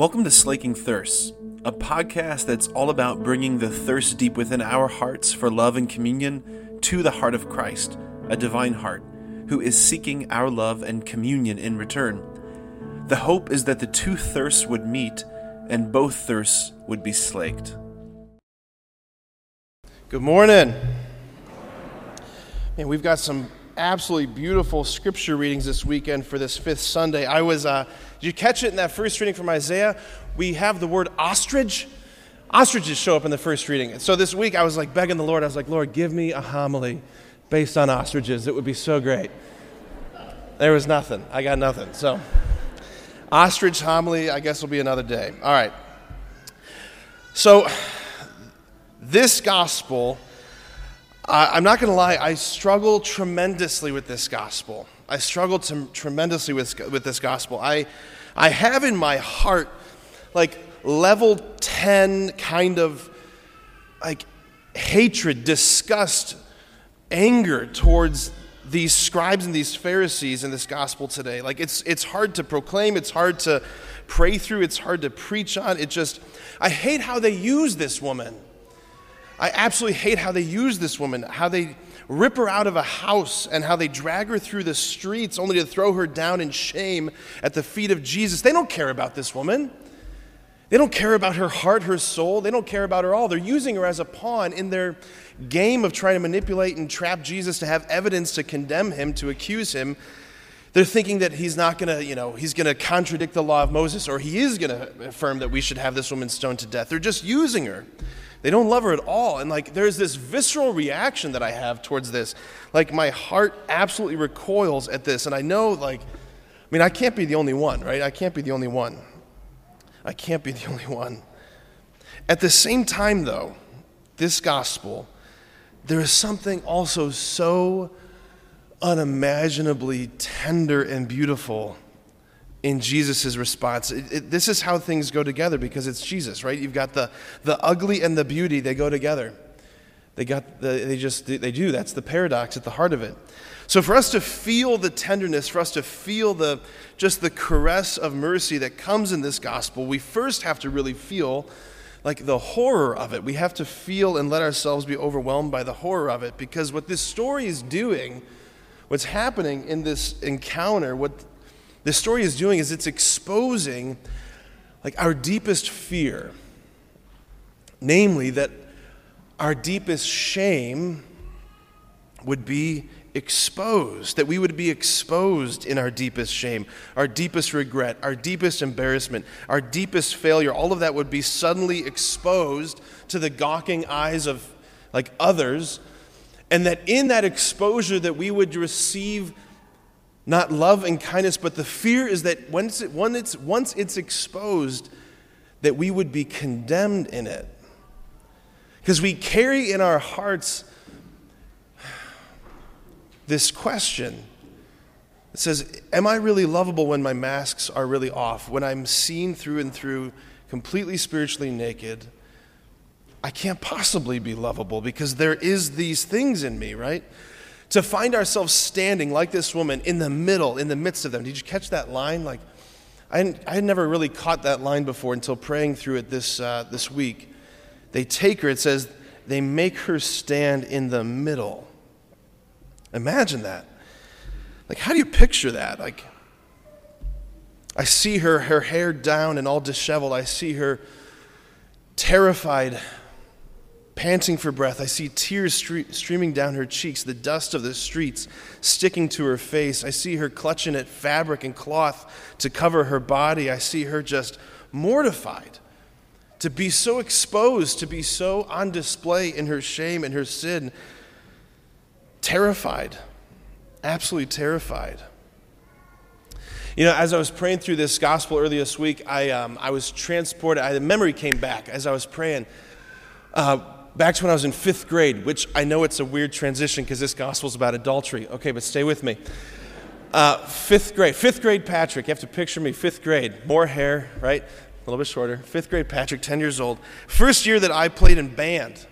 Welcome to Slaking Thirsts, a podcast that's all about bringing the thirst deep within our hearts for love and communion to the heart of Christ, a divine heart, who is seeking our love and communion in return. The hope is that the two thirsts would meet and both thirsts would be slaked. Good morning. Man, we've got some absolutely beautiful scripture readings this weekend for this fifth Sunday. I was, uh, did you catch it in that first reading from Isaiah? We have the word ostrich. Ostriches show up in the first reading. So this week I was like begging the Lord, I was like, Lord, give me a homily based on ostriches. It would be so great. There was nothing. I got nothing. So, ostrich homily, I guess, will be another day. All right. So, this gospel I'm not going to lie, I struggle tremendously with this gospel. I struggle to, tremendously with, with this gospel. I, I have in my heart, like, level 10 kind of, like, hatred, disgust, anger towards these scribes and these Pharisees in this gospel today. Like, it's, it's hard to proclaim, it's hard to pray through, it's hard to preach on. It just, I hate how they use this woman. I absolutely hate how they use this woman, how they rip her out of a house and how they drag her through the streets only to throw her down in shame at the feet of Jesus. They don't care about this woman. They don't care about her heart, her soul. They don't care about her all. They're using her as a pawn in their game of trying to manipulate and trap Jesus to have evidence to condemn him, to accuse him. They're thinking that he's not going to, you know, he's going to contradict the law of Moses or he is going to affirm that we should have this woman stoned to death. They're just using her. They don't love her at all. And like there's this visceral reaction that I have towards this. Like my heart absolutely recoils at this. And I know like I mean I can't be the only one, right? I can't be the only one. I can't be the only one. At the same time though, this gospel there is something also so unimaginably tender and beautiful in Jesus' response. It, it, this is how things go together because it's Jesus, right? You've got the, the ugly and the beauty, they go together. They, got the, they just, they do. That's the paradox at the heart of it. So for us to feel the tenderness, for us to feel the, just the caress of mercy that comes in this gospel, we first have to really feel like the horror of it. We have to feel and let ourselves be overwhelmed by the horror of it because what this story is doing, what's happening in this encounter, what this story is doing is it's exposing like our deepest fear, namely that our deepest shame would be exposed, that we would be exposed in our deepest shame, our deepest regret, our deepest embarrassment, our deepest failure. All of that would be suddenly exposed to the gawking eyes of like others, and that in that exposure that we would receive not love and kindness, but the fear is that once, it, it's, once it's exposed, that we would be condemned in it. Because we carry in our hearts this question. It says, Am I really lovable when my masks are really off? When I'm seen through and through, completely spiritually naked? I can't possibly be lovable because there is these things in me, right? To find ourselves standing like this woman in the middle, in the midst of them. Did you catch that line? Like, I, I had never really caught that line before until praying through it this, uh, this week. They take her, it says, they make her stand in the middle. Imagine that. Like, how do you picture that? Like, I see her, her hair down and all disheveled. I see her terrified panting for breath. I see tears streaming down her cheeks, the dust of the streets sticking to her face. I see her clutching at fabric and cloth to cover her body. I see her just mortified to be so exposed, to be so on display in her shame and her sin. Terrified, absolutely terrified. You know, as I was praying through this gospel earlier this week, I, um, I was transported, I, the memory came back as I was praying. Uh, back to when I was in fifth grade, which I know it's a weird transition because this gospel is about adultery. Okay, but stay with me. Uh, fifth grade, fifth grade Patrick, you have to picture me, fifth grade, more hair, right? A little bit shorter. Fifth grade Patrick, 10 years old. First year that I played in band.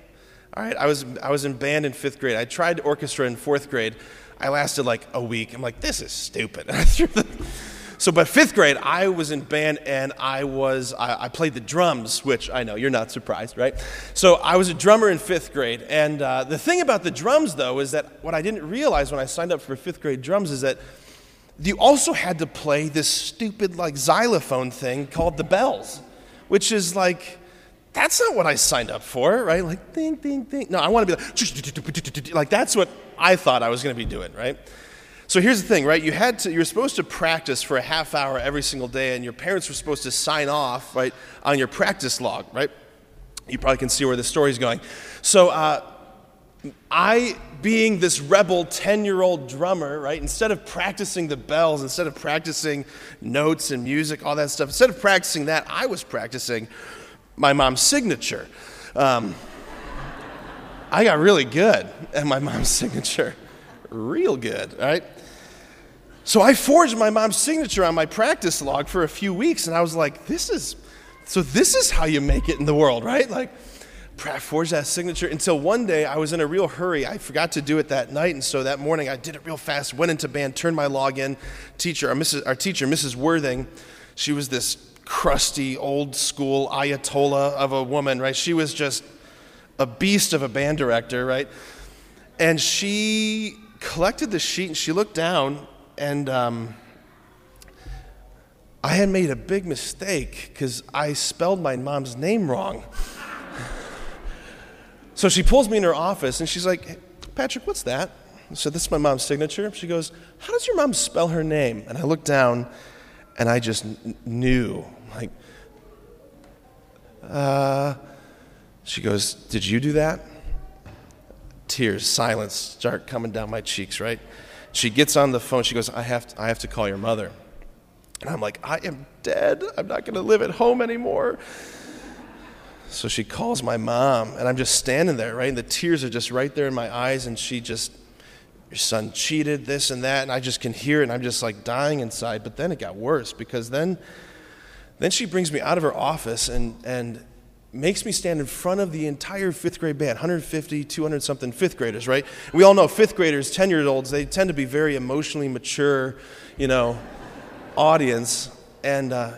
All right, I was, I was in band in fifth grade. I tried orchestra in fourth grade. I lasted like a week. I'm like, this is stupid. I threw the, So, but fifth grade, I was in band and I was, I, I, played the drums, which I know you're not surprised, right? So I was a drummer in fifth grade. And uh, the thing about the drums, though, is that what I didn't realize when I signed up for fifth grade drums is that you also had to play this stupid, like, xylophone thing called the bells, which is like, that's not what I signed up for, right? Like, ding, ding, ding. No, I want to be like, like, that's what I thought I was going to be doing, right? So here's the thing, right? You had to, you were supposed to practice for a half hour every single day, and your parents were supposed to sign off, right, on your practice log, right? You probably can see where the story's going. So, uh, I, being this rebel 10 year old drummer, right, instead of practicing the bells, instead of practicing notes and music, all that stuff, instead of practicing that, I was practicing my mom's signature. Um, I got really good at my mom's signature. Real good, right? So I forged my mom's signature on my practice log for a few weeks, and I was like, this is, so this is how you make it in the world, right? Like, forged that signature until one day I was in a real hurry. I forgot to do it that night, and so that morning I did it real fast, went into band, turned my log in. Teacher, our, Mrs., our teacher, Mrs. Worthing, she was this crusty, old school Ayatollah of a woman, right? She was just a beast of a band director, right? And she collected the sheet and she looked down and um, I had made a big mistake because I spelled my mom's name wrong. so she pulls me in her office and she's like, hey, Patrick, what's that? Said, This is my mom's signature. She goes, How does your mom spell her name? And I looked down and I just n- knew. Like, uh, she goes, Did you do that? Tears, silence start coming down my cheeks, right? She gets on the phone. She goes, I have to, I have to call your mother. And I'm like, I am dead. I'm not going to live at home anymore. So she calls my mom, and I'm just standing there, right? And the tears are just right there in my eyes, and she just, your son cheated, this and that, and I just can hear it, and I'm just like dying inside. But then it got worse because then, then she brings me out of her office, and, and makes me stand in front of the entire fifth grade band 150 200 something fifth graders right? We all know fifth graders 10 year olds they tend to be very emotionally mature you know audience. And uh,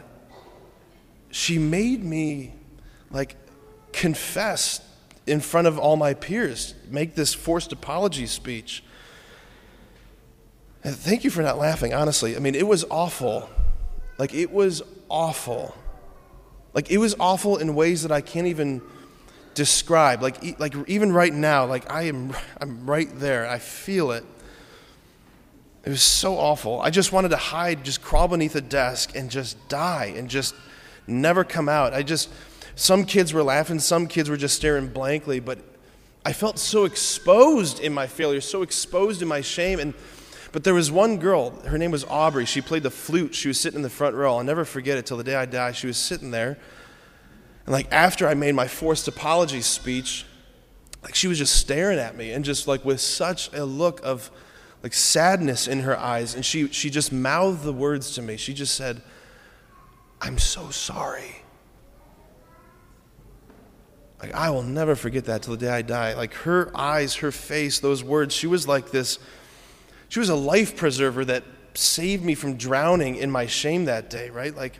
she made me like confess in front of all my peers make this forced apology speech. And thank you for not laughing honestly. I mean it was awful. Like it was awful like it was awful in ways that I can't even describe. Like, like even right now, like I am, I'm right there. I feel it. It was so awful. I just wanted to hide, just crawl beneath a desk and just die and just never come out. I just, some kids were laughing, some kids were just staring blankly, but I felt so exposed in my failure, so exposed in my shame. And but there was one girl, her name was Aubrey. She played the flute. She was sitting in the front row. I'll never forget it till the day I die. She was sitting there. And like after I made my forced apology speech, like she was just staring at me and just like with such a look of like sadness in her eyes. And she, she just mouthed the words to me. She just said, I'm so sorry. Like, I will never forget that till the day I die. Like, her eyes, her face, those words, she was like this she was a life preserver that saved me from drowning in my shame that day, right? Like,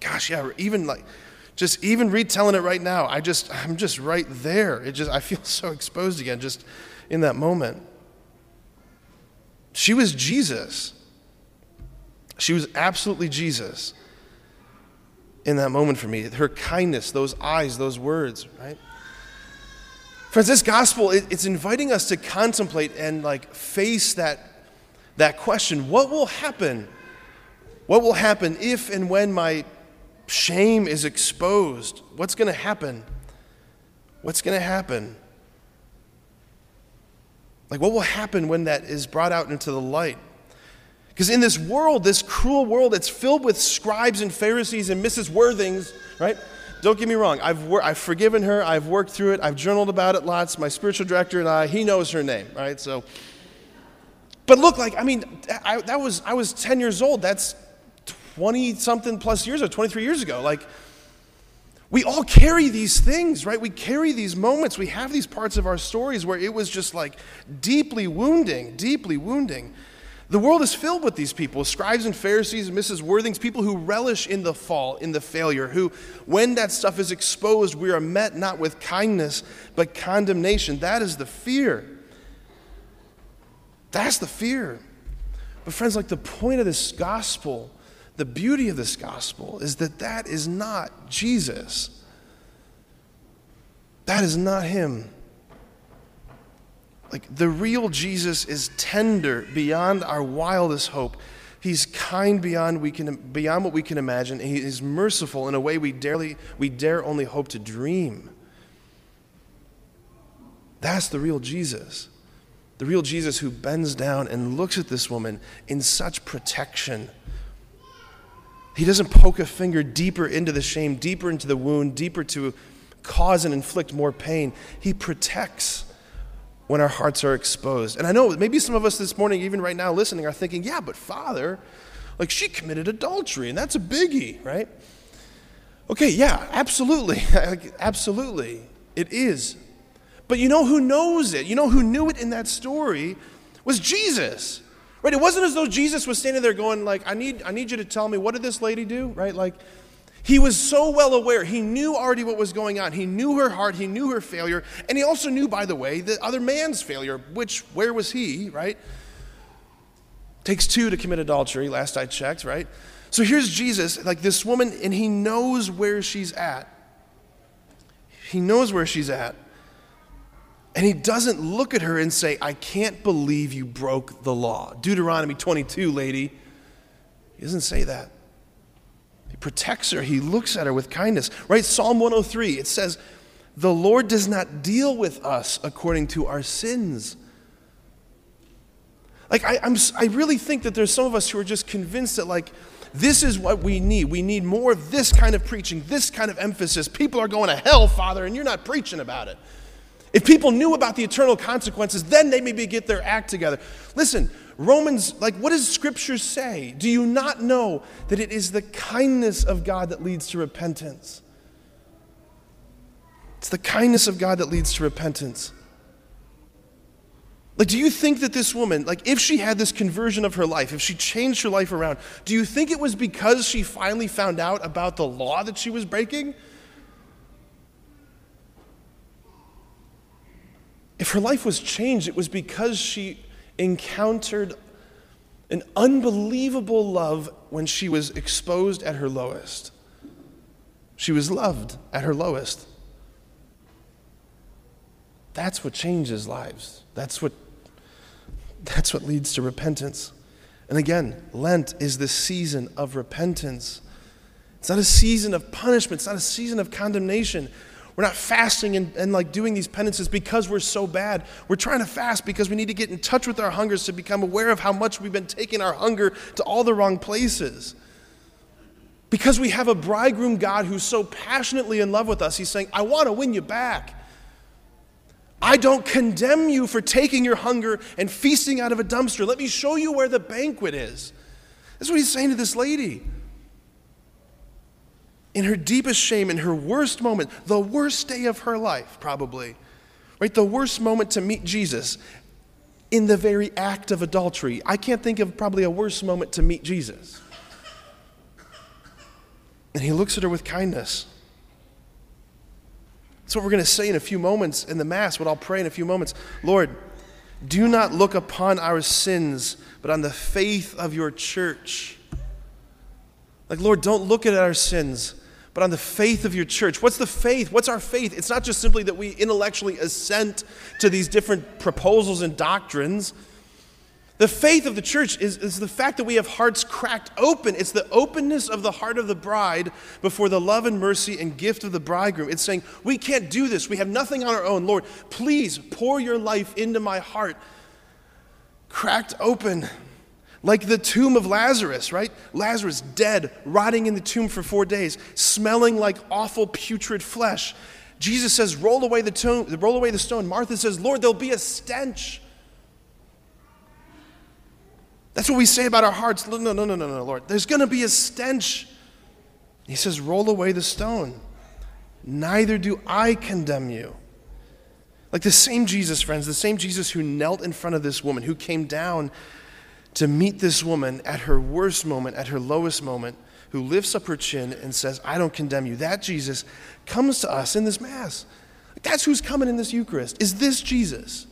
gosh, yeah, even like, just even retelling it right now, I just, I'm just right there. It just, I feel so exposed again just in that moment. She was Jesus. She was absolutely Jesus in that moment for me. Her kindness, those eyes, those words, right? Friends, this gospel, it, it's inviting us to contemplate and like face that, that question what will happen? What will happen if and when my shame is exposed? What's going to happen? What's going to happen? Like, what will happen when that is brought out into the light? Because in this world, this cruel world, it's filled with scribes and Pharisees and Mrs. Worthings, right? Don't get me wrong. I've, wor- I've forgiven her. I've worked through it. I've journaled about it lots. My spiritual director and I, he knows her name, right? So, but look, like, I mean, I, that was, I was 10 years old. That's 20 something plus years ago, 23 years ago. Like, we all carry these things, right? We carry these moments. We have these parts of our stories where it was just like deeply wounding, deeply wounding. The world is filled with these people scribes and Pharisees and Mrs. Worthings, people who relish in the fall, in the failure, who, when that stuff is exposed, we are met not with kindness, but condemnation. That is the fear. That's the fear. But, friends, like the point of this gospel, the beauty of this gospel is that that is not Jesus. That is not him. Like the real Jesus is tender beyond our wildest hope. He's kind beyond, we can, beyond what we can imagine. He is merciful in a way we, darely, we dare only hope to dream. That's the real Jesus. The real Jesus who bends down and looks at this woman in such protection. He doesn't poke a finger deeper into the shame, deeper into the wound, deeper to cause and inflict more pain. He protects when our hearts are exposed. And I know maybe some of us this morning, even right now listening, are thinking, yeah, but Father, like she committed adultery, and that's a biggie, right? Okay, yeah, absolutely. absolutely. It is. But you know who knows it? You know who knew it in that story was Jesus. Right? It wasn't as though Jesus was standing there going like, I need, I need you to tell me, what did this lady do? Right? Like, he was so well aware. He knew already what was going on. He knew her heart. He knew her failure. And he also knew, by the way, the other man's failure, which, where was he, right? Takes two to commit adultery, last I checked, right? So here's Jesus, like this woman, and he knows where she's at. He knows where she's at. And he doesn't look at her and say, I can't believe you broke the law. Deuteronomy 22, lady. He doesn't say that protects her, he looks at her with kindness. Right? Psalm 103, it says, The Lord does not deal with us according to our sins. Like, I, I'm, I really think that there's some of us who are just convinced that, like, this is what we need. We need more of this kind of preaching, this kind of emphasis. People are going to hell, Father, and you're not preaching about it. If people knew about the eternal consequences, then they maybe get their act together. Listen, Romans, like, what does Scripture say? Do you not know that it is the kindness of God that leads to repentance? It's the kindness of God that leads to repentance. Like, do you think that this woman, like, if she had this conversion of her life, if she changed her life around, do you think it was because she finally found out about the law that she was breaking? If her life was changed, it was because she encountered an unbelievable love when she was exposed at her lowest. She was loved at her lowest. That's what changes lives. That's what, that's what leads to repentance. And again, Lent is the season of repentance. It's not a season of punishment, it's not a season of condemnation. We're not fasting and, and like doing these penances because we're so bad. We're trying to fast because we need to get in touch with our hungers to become aware of how much we've been taking our hunger to all the wrong places. Because we have a bridegroom God who's so passionately in love with us, he's saying, I want to win you back. I don't condemn you for taking your hunger and feasting out of a dumpster. Let me show you where the banquet is. That's what he's saying to this lady in her deepest shame, in her worst moment, the worst day of her life, probably, right? The worst moment to meet Jesus in the very act of adultery. I can't think of probably a worse moment to meet Jesus. And he looks at her with kindness. That's what we're going to say in a few moments in the Mass, what I'll pray in a few moments. Lord, do not look upon our sins, but on the faith of your church. Like, Lord, don't look at our sins, but on the faith of your church. What's the faith? What's our faith? It's not just simply that we intellectually assent to these different proposals and doctrines. The faith of the church is, is the fact that we have hearts cracked open. It's the openness of the heart of the bride before the love and mercy and gift of the bridegroom. It's saying, We can't do this. We have nothing on our own. Lord, please pour your life into my heart. Cracked open like the tomb of Lazarus, right? Lazarus dead, rotting in the tomb for four days, smelling like awful putrid flesh. Jesus says, roll away the, tomb, roll away the stone. Martha says, Lord, there'll be a stench. That's what we say about our hearts. No, no, no, no, no, Lord. There's going to be a stench. He says, roll away the stone. Neither do I condemn you. Like the same Jesus, friends, the same Jesus who knelt in front of this woman, who came down to meet this woman at her worst moment, at her lowest moment, who lifts up her chin and says, I don't condemn you. That Jesus comes to us in this Mass. That's who's coming in this Eucharist. Is this Jesus?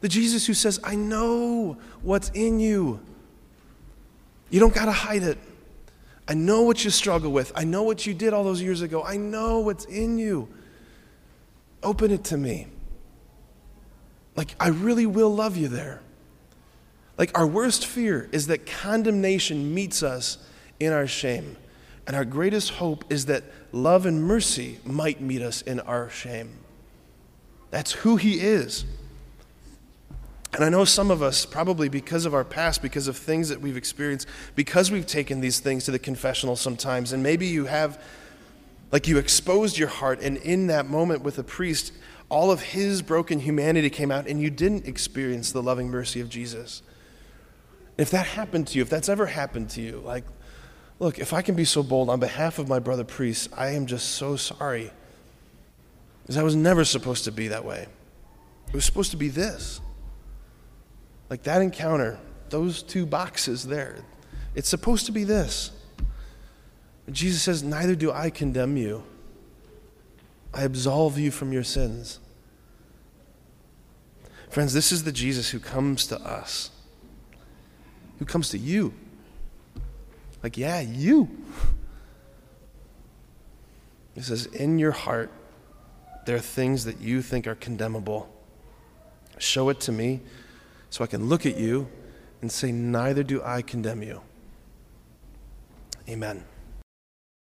The Jesus who says, I know what's in you. You don't got to hide it. I know what you struggle with. I know what you did all those years ago. I know what's in you. Open it to me. Like, I really will love you there. Like, our worst fear is that condemnation meets us in our shame. And our greatest hope is that love and mercy might meet us in our shame. That's who He is. And I know some of us, probably because of our past, because of things that we've experienced, because we've taken these things to the confessional sometimes, and maybe you have, like, you exposed your heart, and in that moment with a priest, all of his broken humanity came out, and you didn't experience the loving mercy of Jesus. If that happened to you, if that's ever happened to you, like, look, if I can be so bold on behalf of my brother priests, I am just so sorry. Because I was never supposed to be that way. It was supposed to be this. Like that encounter, those two boxes there, it's supposed to be this. Jesus says, Neither do I condemn you. I absolve you from your sins. Friends, this is the Jesus who comes to us, who comes to you. Like, yeah, you. He says, In your heart, there are things that you think are condemnable. Show it to me so I can look at you and say, Neither do I condemn you. Amen.